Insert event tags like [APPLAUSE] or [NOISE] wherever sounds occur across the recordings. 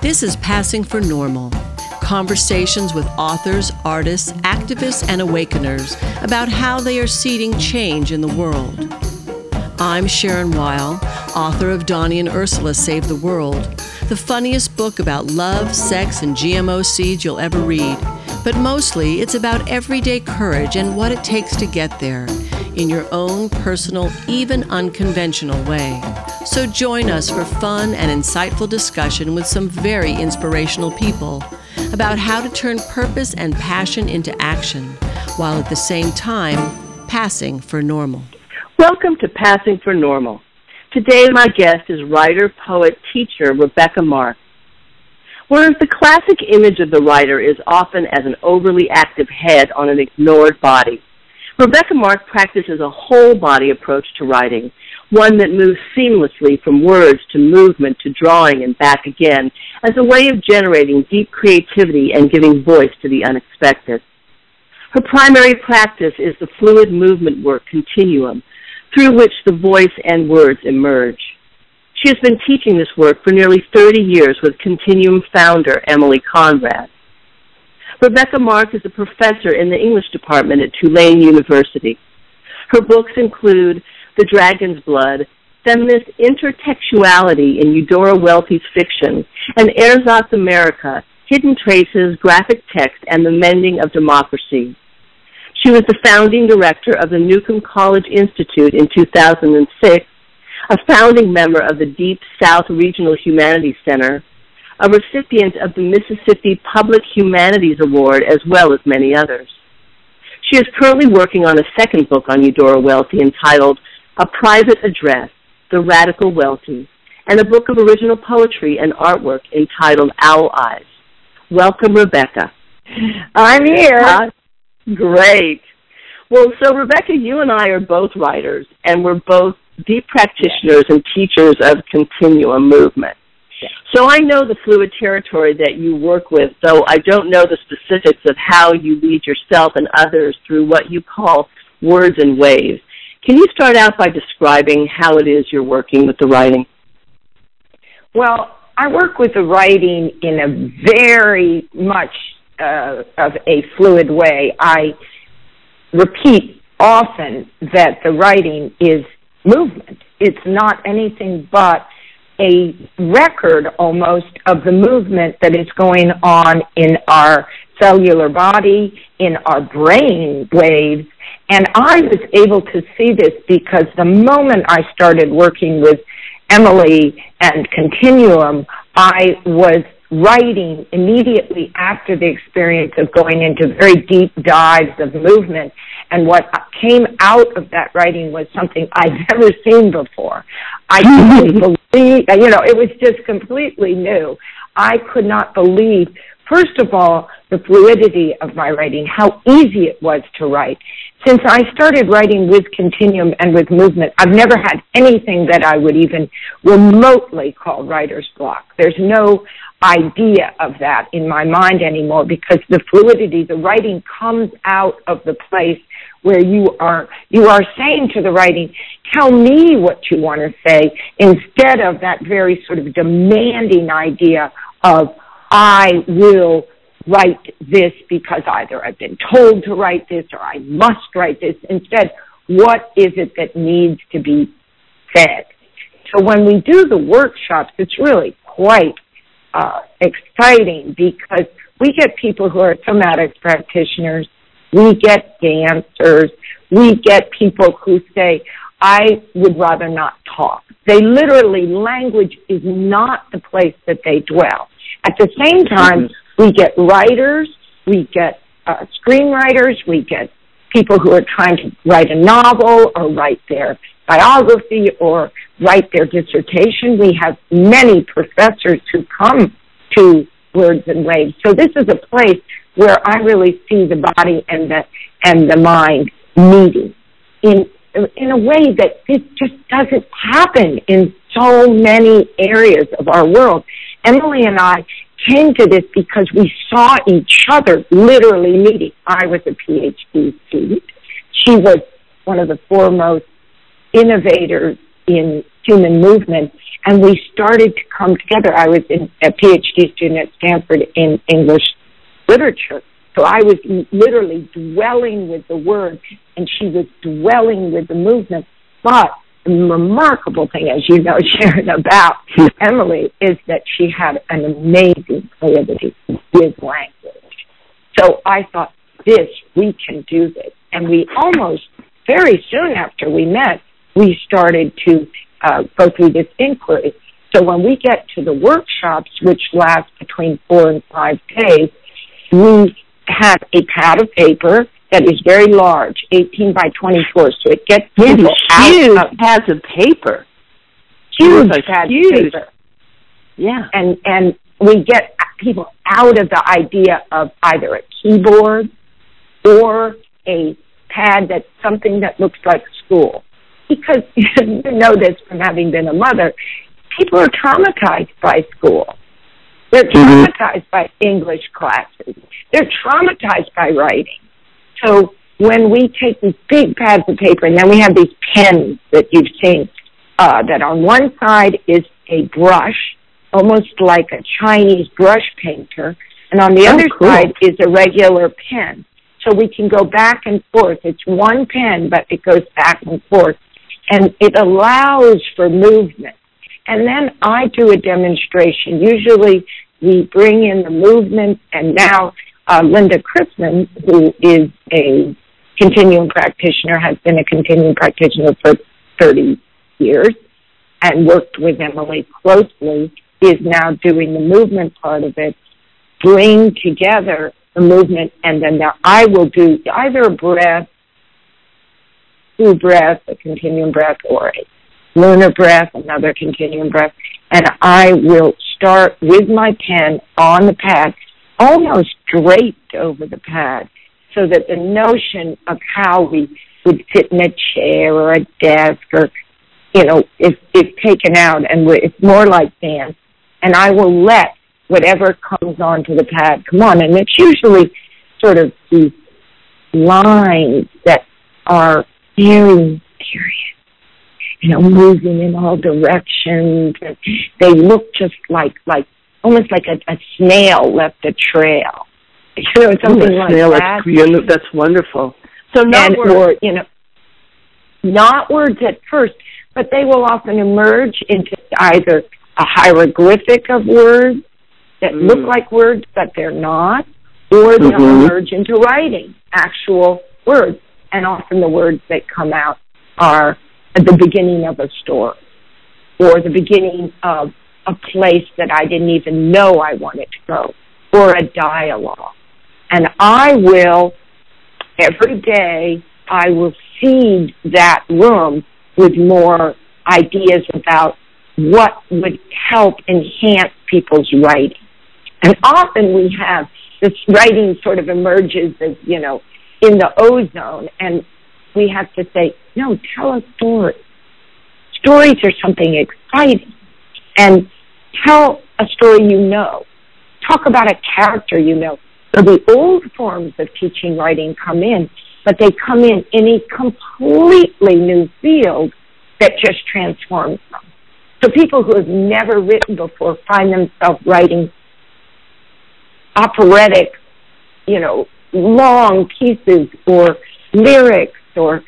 This is Passing for Normal conversations with authors, artists, activists, and awakeners about how they are seeding change in the world. I'm Sharon Weil, author of Donnie and Ursula Save the World, the funniest book about love, sex, and GMO seeds you'll ever read. But mostly, it's about everyday courage and what it takes to get there in your own personal, even unconventional way. So join us for fun and insightful discussion with some very inspirational people about how to turn purpose and passion into action while at the same time passing for normal. Welcome to Passing for Normal. Today, my guest is writer, poet, teacher Rebecca Mark. Whereas the classic image of the writer is often as an overly active head on an ignored body, Rebecca Mark practices a whole body approach to writing one that moves seamlessly from words to movement to drawing and back again as a way of generating deep creativity and giving voice to the unexpected. Her primary practice is the fluid movement work continuum, through which the voice and words emerge. She has been teaching this work for nearly 30 years with Continuum founder Emily Conrad. Rebecca Mark is a professor in the English department at Tulane University. Her books include the Dragon's Blood, feminist intertextuality in Eudora Welty's fiction, and Ersatz America, hidden traces, graphic text, and the mending of democracy. She was the founding director of the Newcomb College Institute in 2006, a founding member of the Deep South Regional Humanities Center, a recipient of the Mississippi Public Humanities Award, as well as many others. She is currently working on a second book on Eudora Welty entitled a private address, The Radical Welty, and a book of original poetry and artwork entitled Owl Eyes. Welcome, Rebecca. I'm here. Uh, great. Well, so Rebecca, you and I are both writers, and we're both deep practitioners and teachers of continuum movement. So I know the fluid territory that you work with, though I don't know the specifics of how you lead yourself and others through what you call words and waves. Can you start out by describing how it is you're working with the writing? Well, I work with the writing in a very much uh, of a fluid way. I repeat often that the writing is movement. It's not anything but a record almost of the movement that is going on in our cellular body, in our brain waves, and I was able to see this because the moment I started working with Emily and Continuum, I was writing immediately after the experience of going into very deep dives of movement. And what came out of that writing was something I'd [LAUGHS] never seen before. I couldn't [LAUGHS] believe, you know, it was just completely new. I could not believe, first of all, the fluidity of my writing, how easy it was to write. Since I started writing with Continuum and with movement, I've never had anything that I would even remotely call writer's block. There's no idea of that in my mind anymore because the fluidity, the writing comes out of the place where you are you are saying to the writing, tell me what you want to say instead of that very sort of demanding idea of I will write this because either I've been told to write this or I must write this. Instead, what is it that needs to be said? So when we do the workshops, it's really quite uh, exciting because we get people who are somatic practitioners, we get dancers, we get people who say, I would rather not talk. They literally, language is not the place that they dwell. At the same time, mm-hmm we get writers, we get uh, screenwriters, we get people who are trying to write a novel or write their biography or write their dissertation. We have many professors who come to Words and Waves. So this is a place where I really see the body and the and the mind meeting in in a way that it just doesn't happen in so many areas of our world. Emily and I came to this because we saw each other literally meeting. I was a PhD student. She was one of the foremost innovators in human movement. and we started to come together. I was in, a PhD student at Stanford in English literature, so I was literally dwelling with the word, and she was dwelling with the movement. But the remarkable thing, as you know, [LAUGHS] Sharon, about Emily is that she had an amazing ability with language. So I thought, this, we can do this. And we almost, very soon after we met, we started to uh, go through this inquiry. So when we get to the workshops, which last between four and five days, we have a pad of paper that is very large, 18 by 24, so it gets people huge out of, pads of paper. Huge pads huge. of paper. Yeah. And, and we get people out of the idea of either a keyboard or a pad that's something that looks like school. Because [LAUGHS] you know this from having been a mother, people are traumatized by school. They're Mm-hmm. traumatized by English classes. They're traumatized by writing. So when we take these big pads of paper and then we have these pens that you've seen, uh, that on one side is a brush, almost like a Chinese brush painter, and on the Oh, other cool. side is a regular pen. So we can go back and forth. It's one pen, but it goes back and forth. And it allows for movement. And then I do a demonstration. Usually we bring in the movement and now uh, Linda Chrisman, who is a continuum practitioner, has been a continuum practitioner for 30 years and worked with Emily closely, is now doing the movement part of it, bring together the movement and then now I will do either a breath, two breath, a continuum breath, or a lunar breath, another continuum breath, and I will start with my pen on the pad, almost draped over the pad, so that the notion of how we would sit in a chair or a desk or, you know, is, is taken out and it's more like dance. And I will let whatever comes onto the pad come on. And it's usually sort of these lines that are very serious you know, moving in all directions. And they look just like, like, almost like a, a snail left a trail. You know, something Ooh, like snail, that. That's, that's wonderful. So not and, words. or, you know, not words at first, but they will often emerge into either a hieroglyphic of words that Mm. look like words, but they're not, or they'll Mhm. emerge into writing, actual words. And often the words that come out are at the beginning of a story or the beginning of a place that I didn't even know I wanted to go or a dialogue. And I will, every day, I will seed that room with more ideas about what would help enhance people's writing. And often we have this writing sort of emerges as, you know, in the ozone and we have to say, no, tell a story. Stories are something exciting. And tell a story you know. Talk about a character you know. So the old forms of teaching writing come in, but they come in in a completely new field that just transforms them. So people who have never written before find themselves writing operatic, you know, long pieces or lyrics or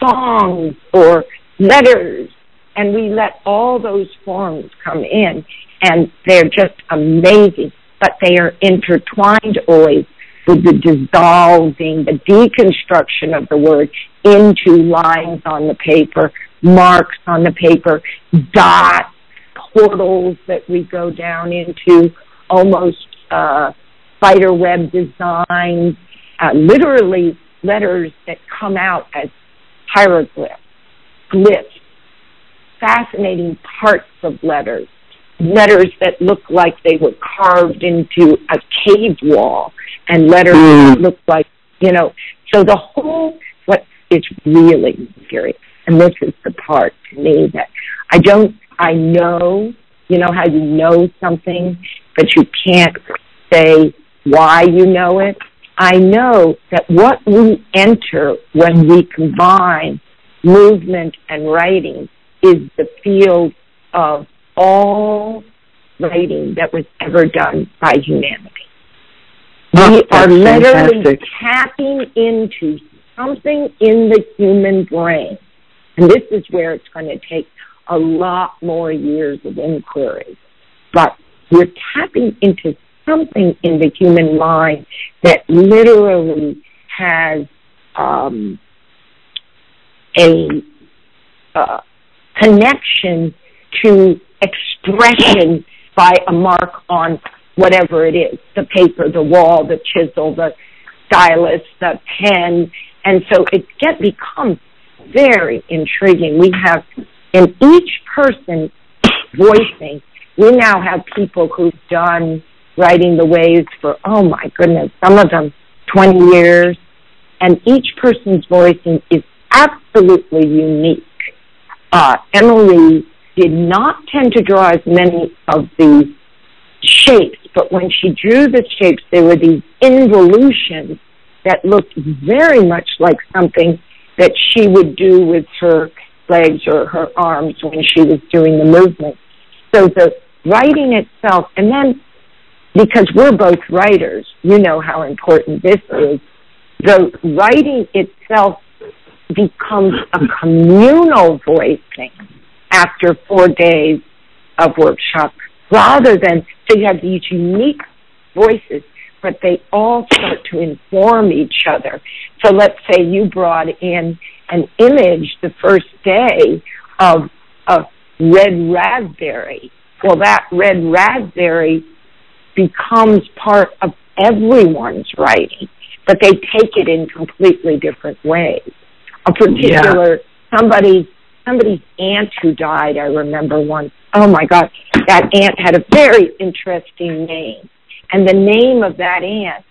songs or letters. And we let all those forms come in and they're just amazing, but they are intertwined always with the dissolving, the deconstruction of the word into lines on the paper, marks on the paper, dots, portals that we go down into, almost uh, spider web designs, uh, literally letters that come out as hieroglyphs, glyphs, fascinating parts of letters, letters that look like they were carved into a cave wall, and letters that mm. look like, you know, so the whole, what is really mysterious, and this is the part to me that I don't, I know, you know how you know something, but you can't say why you know it. I know that what we enter when we combine movement and writing is the field of all writing that was ever done by humanity. we ah, are literally fantastic. tapping into something in the human brain. And this is where it's going to take a lot more years of inquiry. But we're tapping into something in the human mind that literally has um, a uh, connection to expression by a mark on whatever it is the paper, the wall, the chisel, the stylus, the pen. And so it get, becomes very intriguing. We have in each person voicing, we now have people who've done writing the waves for, oh my goodness, some of them 20 years. And each person's voicing is absolutely unique. Uh, Emily did not tend to draw as many of the shapes, but when she drew the shapes, there were these involutions that looked very much like something that she would do with her legs or her arms when she was doing the movement. So the writing itself, and then because we're both writers, you know how important this is, the writing itself becomes a communal voicing after four days of workshop. Rather than so you have these unique voices but they all start to inform each other. So let's say you brought in an image the first day of a red raspberry. Well that red raspberry becomes part of everyone's writing but they take it in completely different ways a particular yeah. somebody somebody's aunt who died. I remember once. Oh my God, that aunt had a very interesting name, and the name of that aunt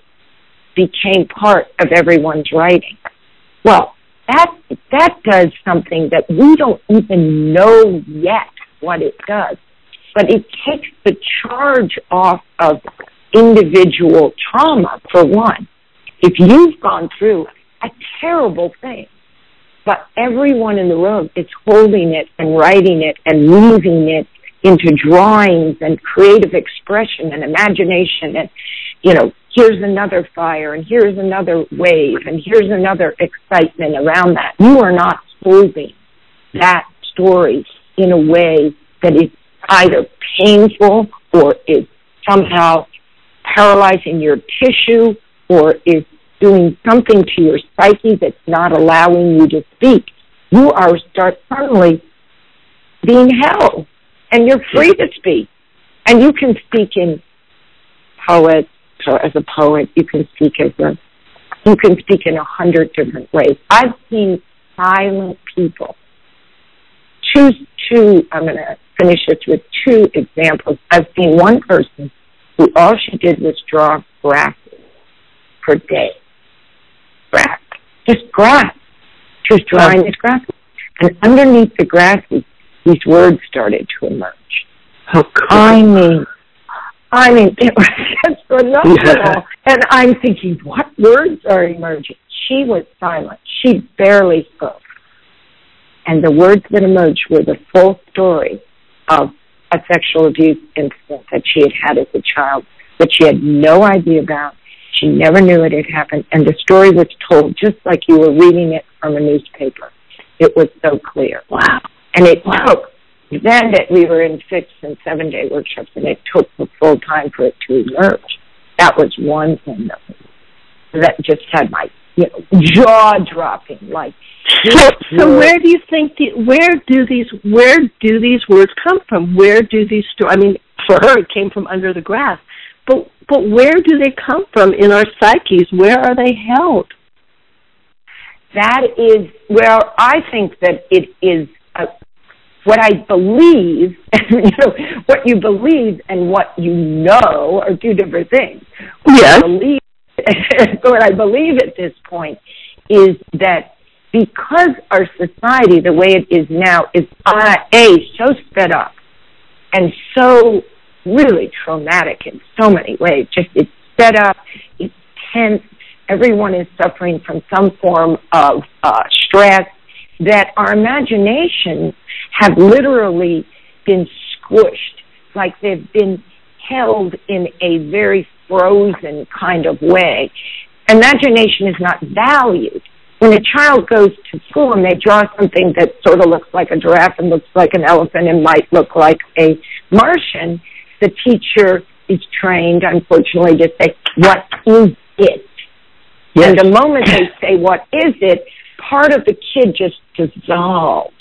became part of everyone's writing. Well, that that does something that we don't even know yet what it does, but it takes the charge off of individual trauma for one. If you've gone through a terrible thing, but everyone in the room is holding it and writing it and weaving it into drawings and creative expression and imagination and you know here's another fire and here's another wave and here's another excitement around that you are not holding that story in a way that is either painful or is somehow paralyzing your tissue or is doing something to your psyche that's not allowing you to speak, you are start suddenly being held and you're free to speak. And you can speak in poet, so as a poet, you can speak as a, you can speak in a hundred different ways. I've seen silent people. Two, two, I'm to finish this with two examples. I've seen one person who all she did was draw grasses per day. grass, just grass. She was drawing this grass. And underneath the grass, these words started to emerge. Oh, cool. I mean, I mean, it was [LAUGHS] just phenomenal. Yeah. And I'm thinking, what words are emerging? She was silent. She barely spoke. And the words that emerged were the full story of a sexual abuse incident that she had had as a child that she had no idea about she never knew it had happened, and the story was told just like you were reading it from a newspaper. It was so clear. Wow. And it wow. took, then that we were in six and seven day workshops, and it took the full time for it to emerge. That was one thing that, that just had my you know, jaw dropping. Like, so, so where do you think the, where do these where do these words come from? Where do these I mean, for her, it came from under the grass. But but where do they come from in our psyches? Where are they held? That is well, I think that it is a, what I believe. [LAUGHS] you know, what you believe and what you know are two different things. Yes. I believe, [LAUGHS] what I believe at this point is that because our society, the way it is now, is uh, a so sped up and so really traumatic in so many ways. Just it's set up, it's tense, everyone is suffering from some form of uh, stress, that our imaginations have literally been squished, like they've been held in a very frozen kind of way. Imagination is not valued. When a child goes to school and they draw something that sort of looks like a giraffe and looks like an elephant and might look like a Martian, the teacher is trained, unfortunately, to say, what is it? Yes. And the moment they say, what is it, part of the kid just dissolves.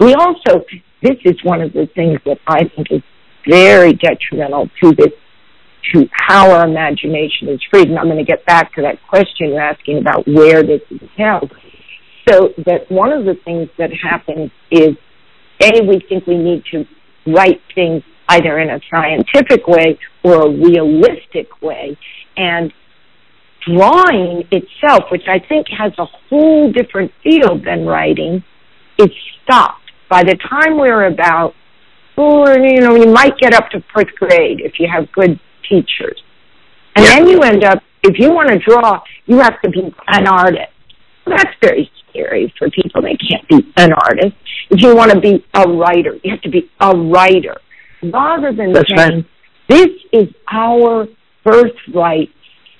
We also, this is one of the things that I think is very detrimental to this, to how our imagination is freed. And I'm going to get back to that question you're asking about where this is held. So that one of the things that happens is, A, we think we need to write things either in a scientific way or a realistic way. And drawing itself, which I think has a whole different field than writing, is stopped. By the time we're about, or you know, you might get up to fourth grade if you have good teachers. And yeah. then you end up, if you want to draw, you have to be an artist. That's very scary for people. They can't be an artist. If you want to be a writer, you have to be a writer. Rather than that's saying, right. this is our birthright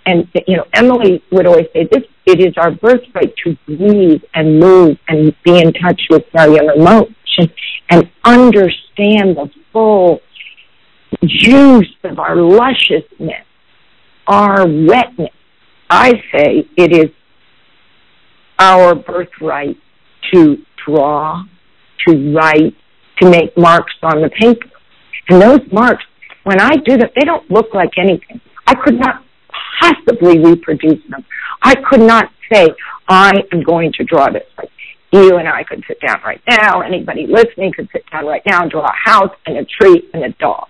and you know, Emily would always say this: it is our birthright to breathe and move and be in touch with our emotions and understand the full juice of our lusciousness, our wetness. I say it is our birthright to draw, to write, to make marks on the paper. And those marks, when I do them, they don't look like anything. I could not possibly reproduce them. I could not say, I am going to draw this. Like you and I could sit down right now, anybody listening could sit down right now and draw a house and a tree and a dog.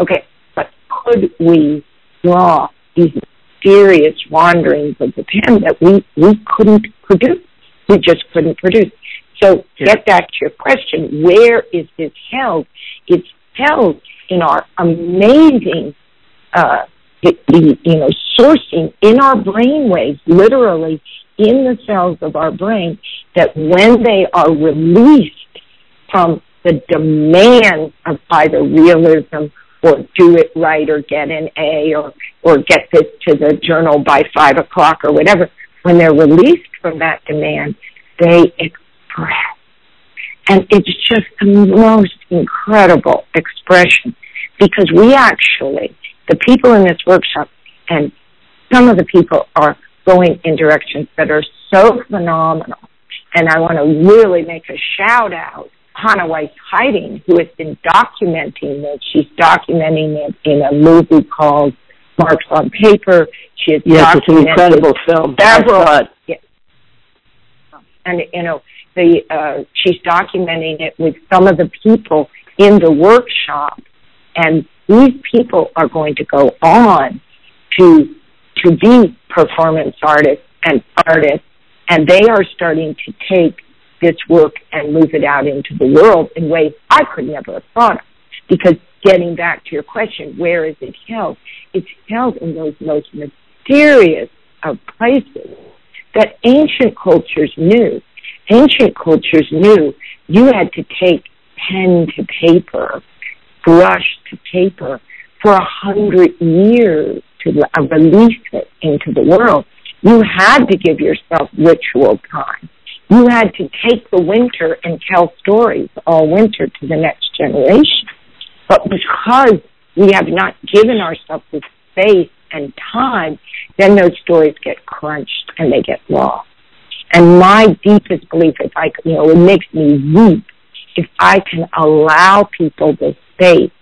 Okay, but could we draw these mysterious wanderings of the pen that we, we couldn't produce? We just couldn't produce. So yeah. get back to your question, where is this held? It's held in our amazing uh, the, the you know sourcing in our brain waves, literally in the cells of our brain, that when they are released from the demand of either realism or do it right or get an A or or get this to the journal by five o'clock or whatever, when they're released from that demand, they express. And it's just the most incredible expression because we actually the people in this workshop and some of the people are going in directions that are so phenomenal. And I want to really make a shout out. Hannah Weiss Hiding, who has been documenting this. She's documenting it in a movie called Marks on Paper. She has yes, it's an incredible film. Several, yeah. And you know, the uh, she's documenting it with some of the people in the workshop, and these people are going to go on to to be performance artists and artists, and they are starting to take this work and move it out into the world in ways I could never have thought of. Because getting back to your question, where is it held? It's held in those most mysterious of places that ancient cultures knew. Ancient cultures knew you had to take pen to paper brush to paper for a hundred years to uh, release it into the world. You had to give yourself ritual time. You had to take the winter and tell stories all winter to the next generation. But because we have not given ourselves the space and time, then those stories get crunched and they get lost. And my deepest belief, is I, you know, it makes me weep if I can allow people the space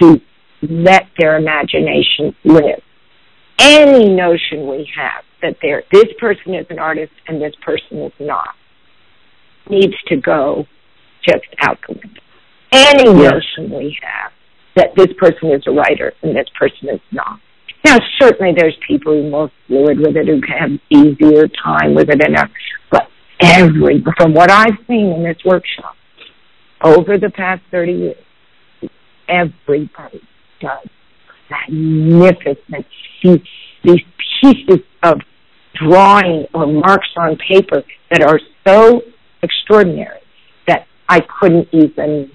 to let their imagination live. Any notion we have that there, this person is an artist and this person is not needs to go just out the window. Any yes. notion we have that this person is a writer and this person is not. Now, certainly there's people who are more fluid with it who have easier time with it, and but every, from what I've seen in this workshop over the past 30 years, everybody does. Magnificent. These, these pieces of drawing or marks on paper that are so extraordinary that I couldn't even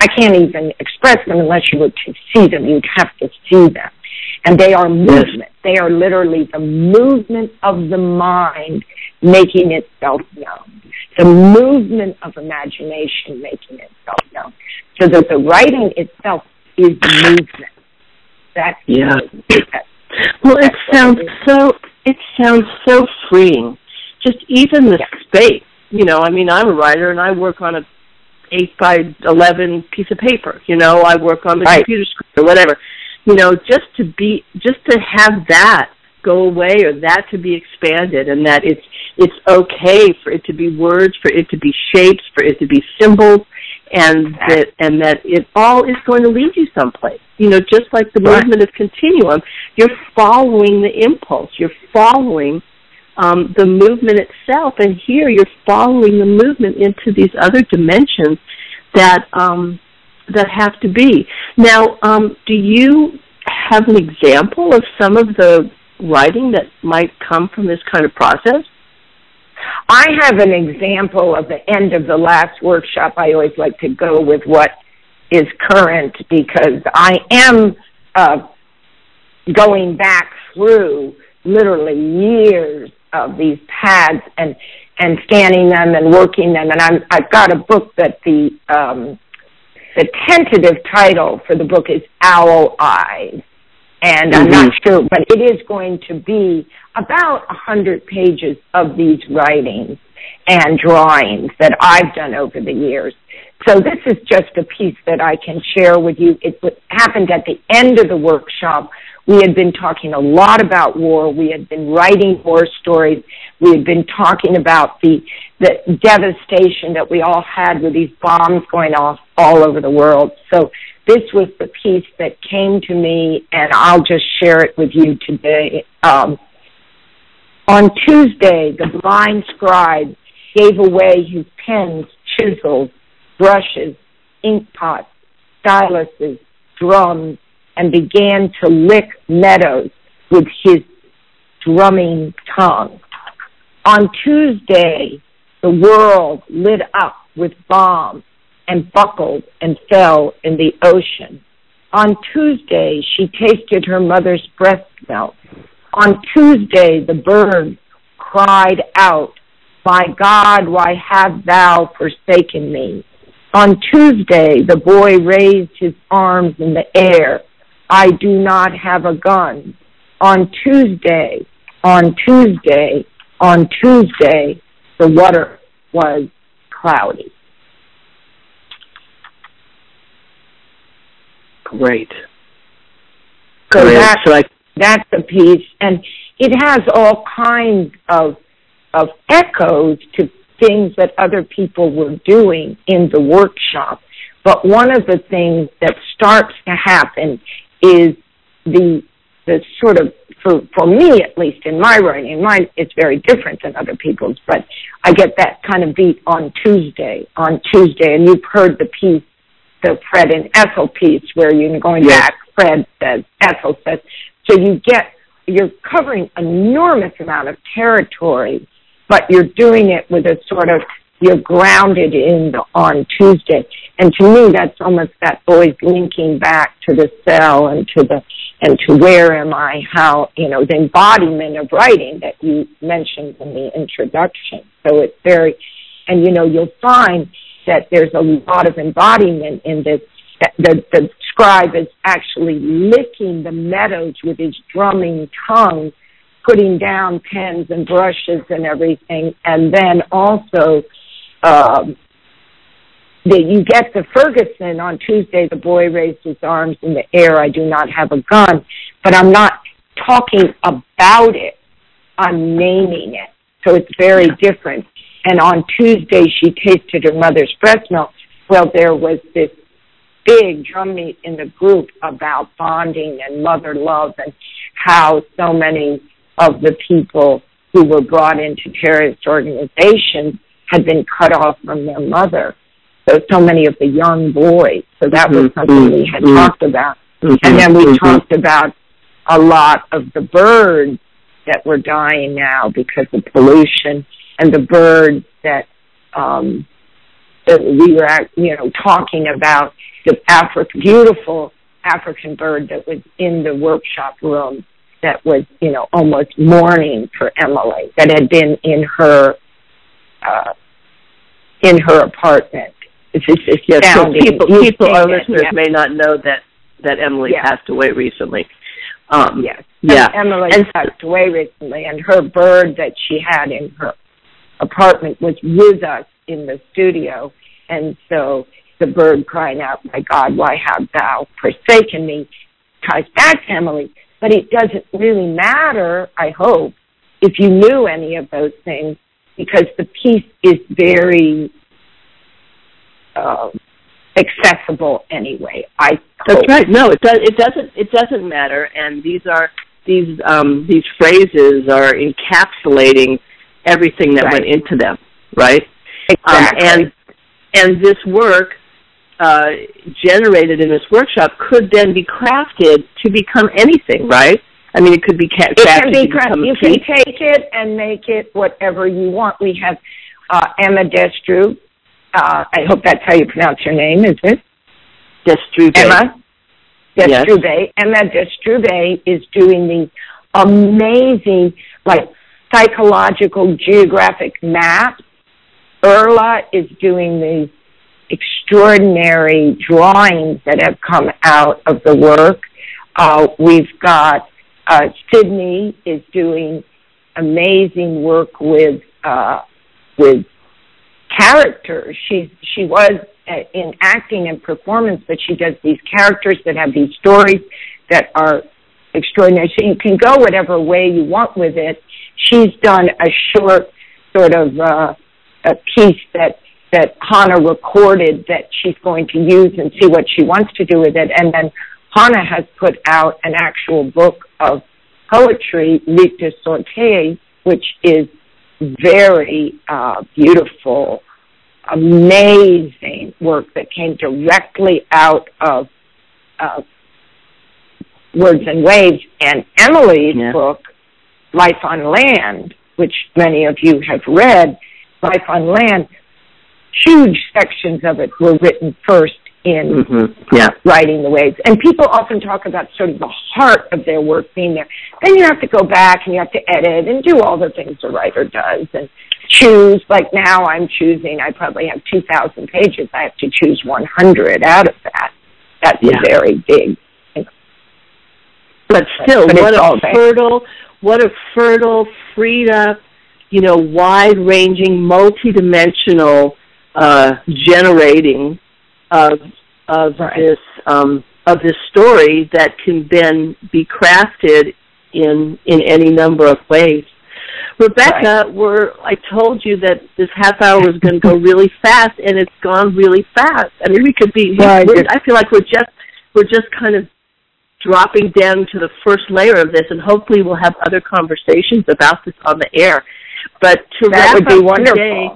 I can't even express them unless you were to see them. You'd have to see them. And they are movement. They are literally the movement of the mind making itself known. The movement of imagination making itself known. So that the writing itself is movement. That's yeah. well, it sounds so. It sounds so freeing. Just even the yeah. space. You know, I mean, I'm a writer and I work on a eight by eleven piece of paper. You know, I work on the right. computer screen or whatever. You know, just to be, just to have that go away or that to be expanded, and that it's it's okay for it to be words, for it to be shapes, for it to be symbols, and that and that it all is going to lead you someplace. You know, just like the movement of continuum, you're following the impulse. You're following um, the movement itself, and here you're following the movement into these other dimensions that um, that have to be. Now, um, do you have an example of some of the writing that might come from this kind of process? I have an example of the end of the last workshop. I always like to go with what is current because I am uh, going back through literally years of these pads and and scanning them and working them. And I'm I've got a book that the um, the tentative title for the book is Owl Eyes, and mm-hmm. I'm not mm-hmm. sure, but it is going to be about a hundred pages of these writings and drawings that I've done over the years. So this is just a piece that I can share with you. It happened at the end of the workshop we had been talking a lot about war. We had been writing war stories. We had been talking about the the devastation that we all had with these bombs going off all over the world. So this was the piece that came to me, and I'll just share it with you today. Um, on Tuesday, the blind scribe gave away his pens, chisels, brushes, ink pots, styluses, drums, and began to lick meadows with his drumming tongue. On Tuesday, the world lit up with bombs and buckled and fell in the ocean. On Tuesday, she tasted her mother's breast milk. On Tuesday, the bird cried out, My God, why have thou forsaken me? On Tuesday, the boy raised his arms in the air I do not have a gun. On Tuesday, on Tuesday, on Tuesday, the water was cloudy. Great. So Great. that's so I... that's a piece, and it has all kinds of of echoes to things that other people were doing in the workshop. But one of the things that starts to happen is the the sort of for for me at least in my writing, mine it's very different than other people's, but I get that kind of beat on Tuesday. On Tuesday, and you've heard the piece, the Fred and Ethel piece, where you're going yes. back. Fred says, Ethel says, so you get you're covering enormous amount of territory, but you're doing it with a sort of you're grounded in the, on Tuesday. And to me, that's almost that always linking back to the cell and to the, and to where am I, how, you know, the embodiment of writing that you mentioned in the introduction. So it's very, and you know, you'll find that there's a lot of embodiment in this. The, the scribe is actually licking the meadows with his drumming tongue, putting down pens and brushes and everything, and then also um, that you get the Ferguson on Tuesday, the boy raised his arms in the air, I do not have a gun, but I'm not talking about it, I'm naming it. So it's very different. And on Tuesday, she tasted her mother's breast milk. Well, there was this big drum meet in the group about bonding and mother love and how so many of the people who were brought into terrorist organizations had been cut off from their mother. So, so many of the young boys. So that mm-hmm. was something we had mm-hmm. talked about. Mm-hmm. And then we mm-hmm. talked about a lot of the birds that were dying now because of pollution and the birds that, um, that we were, you know, talking about the Afri- beautiful African bird that was in the workshop room that was, you know, almost mourning for Emily that had been in her uh, in her apartment. It's Yes, so people, people, our listeners yeah. may not know that that Emily Yeah. passed away recently. Um, Yes. Yeah. And Emily And- passed away recently, and her bird that she had in her apartment was with us in the studio. And so the bird crying out, My God, why have thou forsaken me? ties back to Emily. But it doesn't really matter, I hope, if you knew any of those things, because the piece is very uh, accessible anyway. I That's right. No, it does. It doesn't. It doesn't matter. And these are these um, these phrases are encapsulating everything that Right. went into them, right? Exactly. Um, and and this work uh, generated in this workshop could then be crafted to become anything, right? I mean, it could be ca- It can crafted be cra- you can take it and make it whatever you want. We have uh, Emma Destru. Uh, I hope that's how you pronounce your name, is it? Destrube. Emma Yes. Destrube. Emma Destrube is doing these amazing, like psychological geographic maps. Erla is doing these extraordinary drawings that have come out of the work. Uh, we've got uh, Sydney is doing amazing work with uh, with characters. She she was uh, in acting and performance, but she does these characters that have these stories that are extraordinary. So you can go whatever way you want with it. She's done a short sort of uh, a piece that that Hannah recorded that she's going to use and see what she wants to do with it. And then Hannah has put out an actual book of poetry, Lit Sorte, which is very uh, beautiful, amazing work that came directly out of uh, Words and Waves. And Emily's Yeah. book, Life on Land, which many of you have read, Life on Land, huge sections of it were written first in hmm Yeah. writing the waves. And people often talk about sort of the heart of their work being there. Then you have to go back and you have to edit and do all the things a writer does and choose. Like now I'm choosing, I probably have 2,000 pages. I have to choose 100 out of that. That's Yeah. a very big. But still, But what a fertile, what a fertile, freed up, you know, wide-ranging, multidimensional uh, generating of of Right. this um, of this story that can then be crafted in in any number of ways. Rebecca, we're I told you that this half hour was going to go really [LAUGHS] fast, and it's gone really fast. I mean, we could be. Right. I feel like we're just we're just kind of dropping down to the first layer of this, and hopefully we'll have other conversations about this on the air. But to That wrap would be up wonderful. today,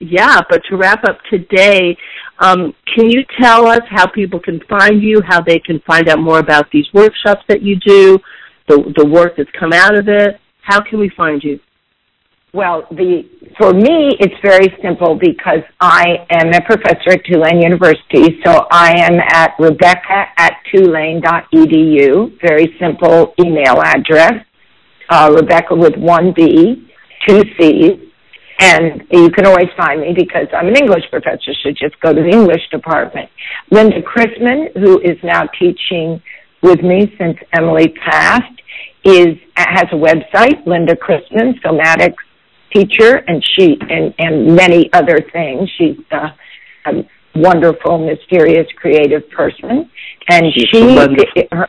yeah. But to wrap up today, um, can you tell us how people can find you, how they can find out more about these workshops that you do, the the work that's come out of it? How can we find you? Well, the for me, it's very simple because I am a professor at Tulane University, so I am at Rebecca at tulane.edu. Very simple email address. Uh, Rebecca with one B, two C's, and you can always find me because I'm an English professor, so just go to the English department. Linda Chrisman, who is now teaching with me since Emily passed, is has a website, Linda Chrisman, somatics teacher, and she and and many other things. She's uh, a wonderful, mysterious, creative person, and She's she wonderful. her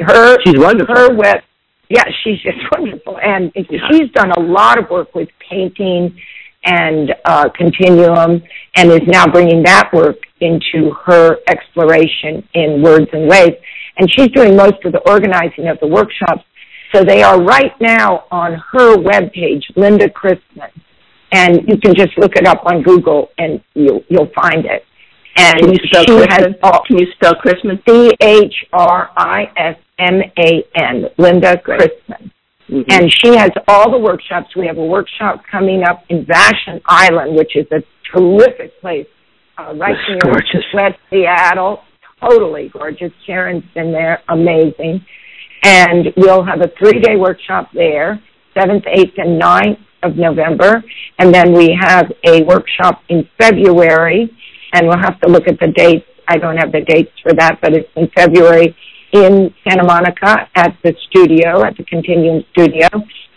her She's wonderful. her web yeah she's just [LAUGHS] wonderful and Yeah. she's done a lot of work with painting and uh continuum and is now bringing that work into her exploration in words and waves and she's doing most of the organizing of the workshops so they are right now on her webpage linda chrisman and you can just look it up on google and you'll you'll find it and Can you spell she has Christmas? Can you spell Chrisman? C H R I S M A N, Linda Chrisman. Mhm. And she has all the workshops. We have a workshop coming up in Vashon Island, which is a terrific place, uh, right That's near gorgeous. West Seattle. totally gorgeous. Sharon's been there, amazing. And we'll have a three-day workshop there, 7th, 8th, and 9th of November. And then we have a workshop in February, and we'll have to look at the dates. I don't have the dates for that, but it's in February in Santa Monica at the studio, at the Continuum Studio.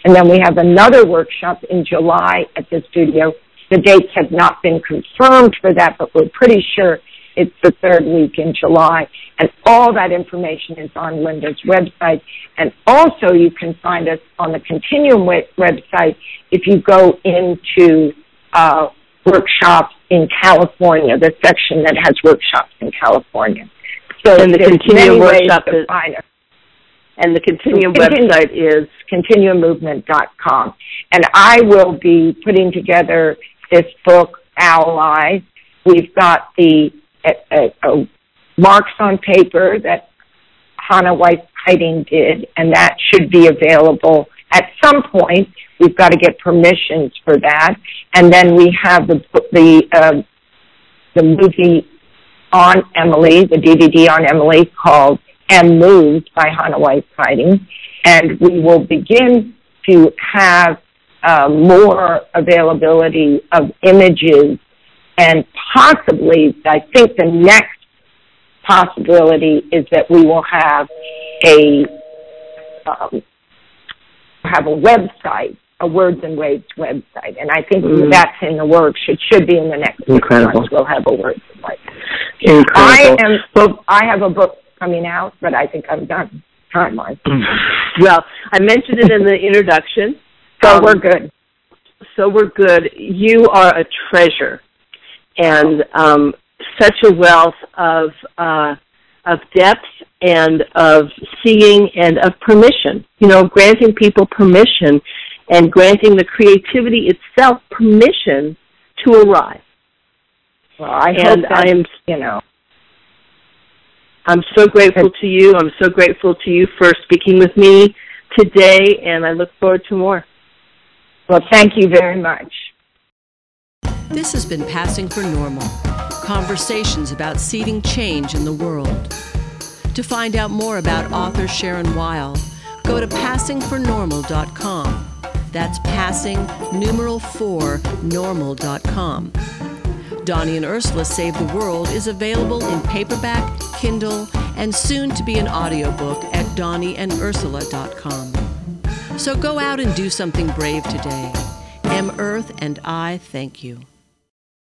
And then we have another workshop in July at the studio. The dates have not been confirmed for that, but we're pretty sure it's the third week in July. And all that information is on Linda's website. And also you can find us on the Continuum website if you go into uh, workshops in California, the section that has workshops in California. So and the Continuum workshop is, and the Continuum website is continuummovement.com. And I will be putting together this book, Eyes. We've got the marks on paper that Hannah Weiss Heiting did, and that should be available at some point. We've got to get permissions for that, and then we have the the uh, the movie on Emilie, the DVD on Emilie called "M Moved" by Hannah Weiss Heiting, and we will begin to have uh, more availability of images and possibly, I think the next possibility is that we will have a um, have a website, a Words and Waves website, and I think mm. that's in the works. It should be in the next Incredible. months. We'll have a Words and Waves. Incredible. I am. Well, I have a book coming out, but I think I'm done time wise. [LAUGHS] well, I mentioned it in the introduction. So um, we're good. So we're good. You are a treasure and um, such a wealth of uh, of depth and of seeing and of permission. You know, granting people permission and granting the creativity itself permission to arrive. Well, I and I am, you know, I'm so grateful to you. I'm so grateful to you for speaking with me today, and I look forward to more. Well, thank you very much. This has been Passing for Normal conversations about seeding change in the world. To find out more about author Sharon Weil, go to passingfornormal.com. That's passing numeral 4 normal.com. Donnie and Ursula Save the World is available in paperback, Kindle, and soon to be an audiobook at donnieandursula.com. So go out and do something brave today. M. Earth and I thank you.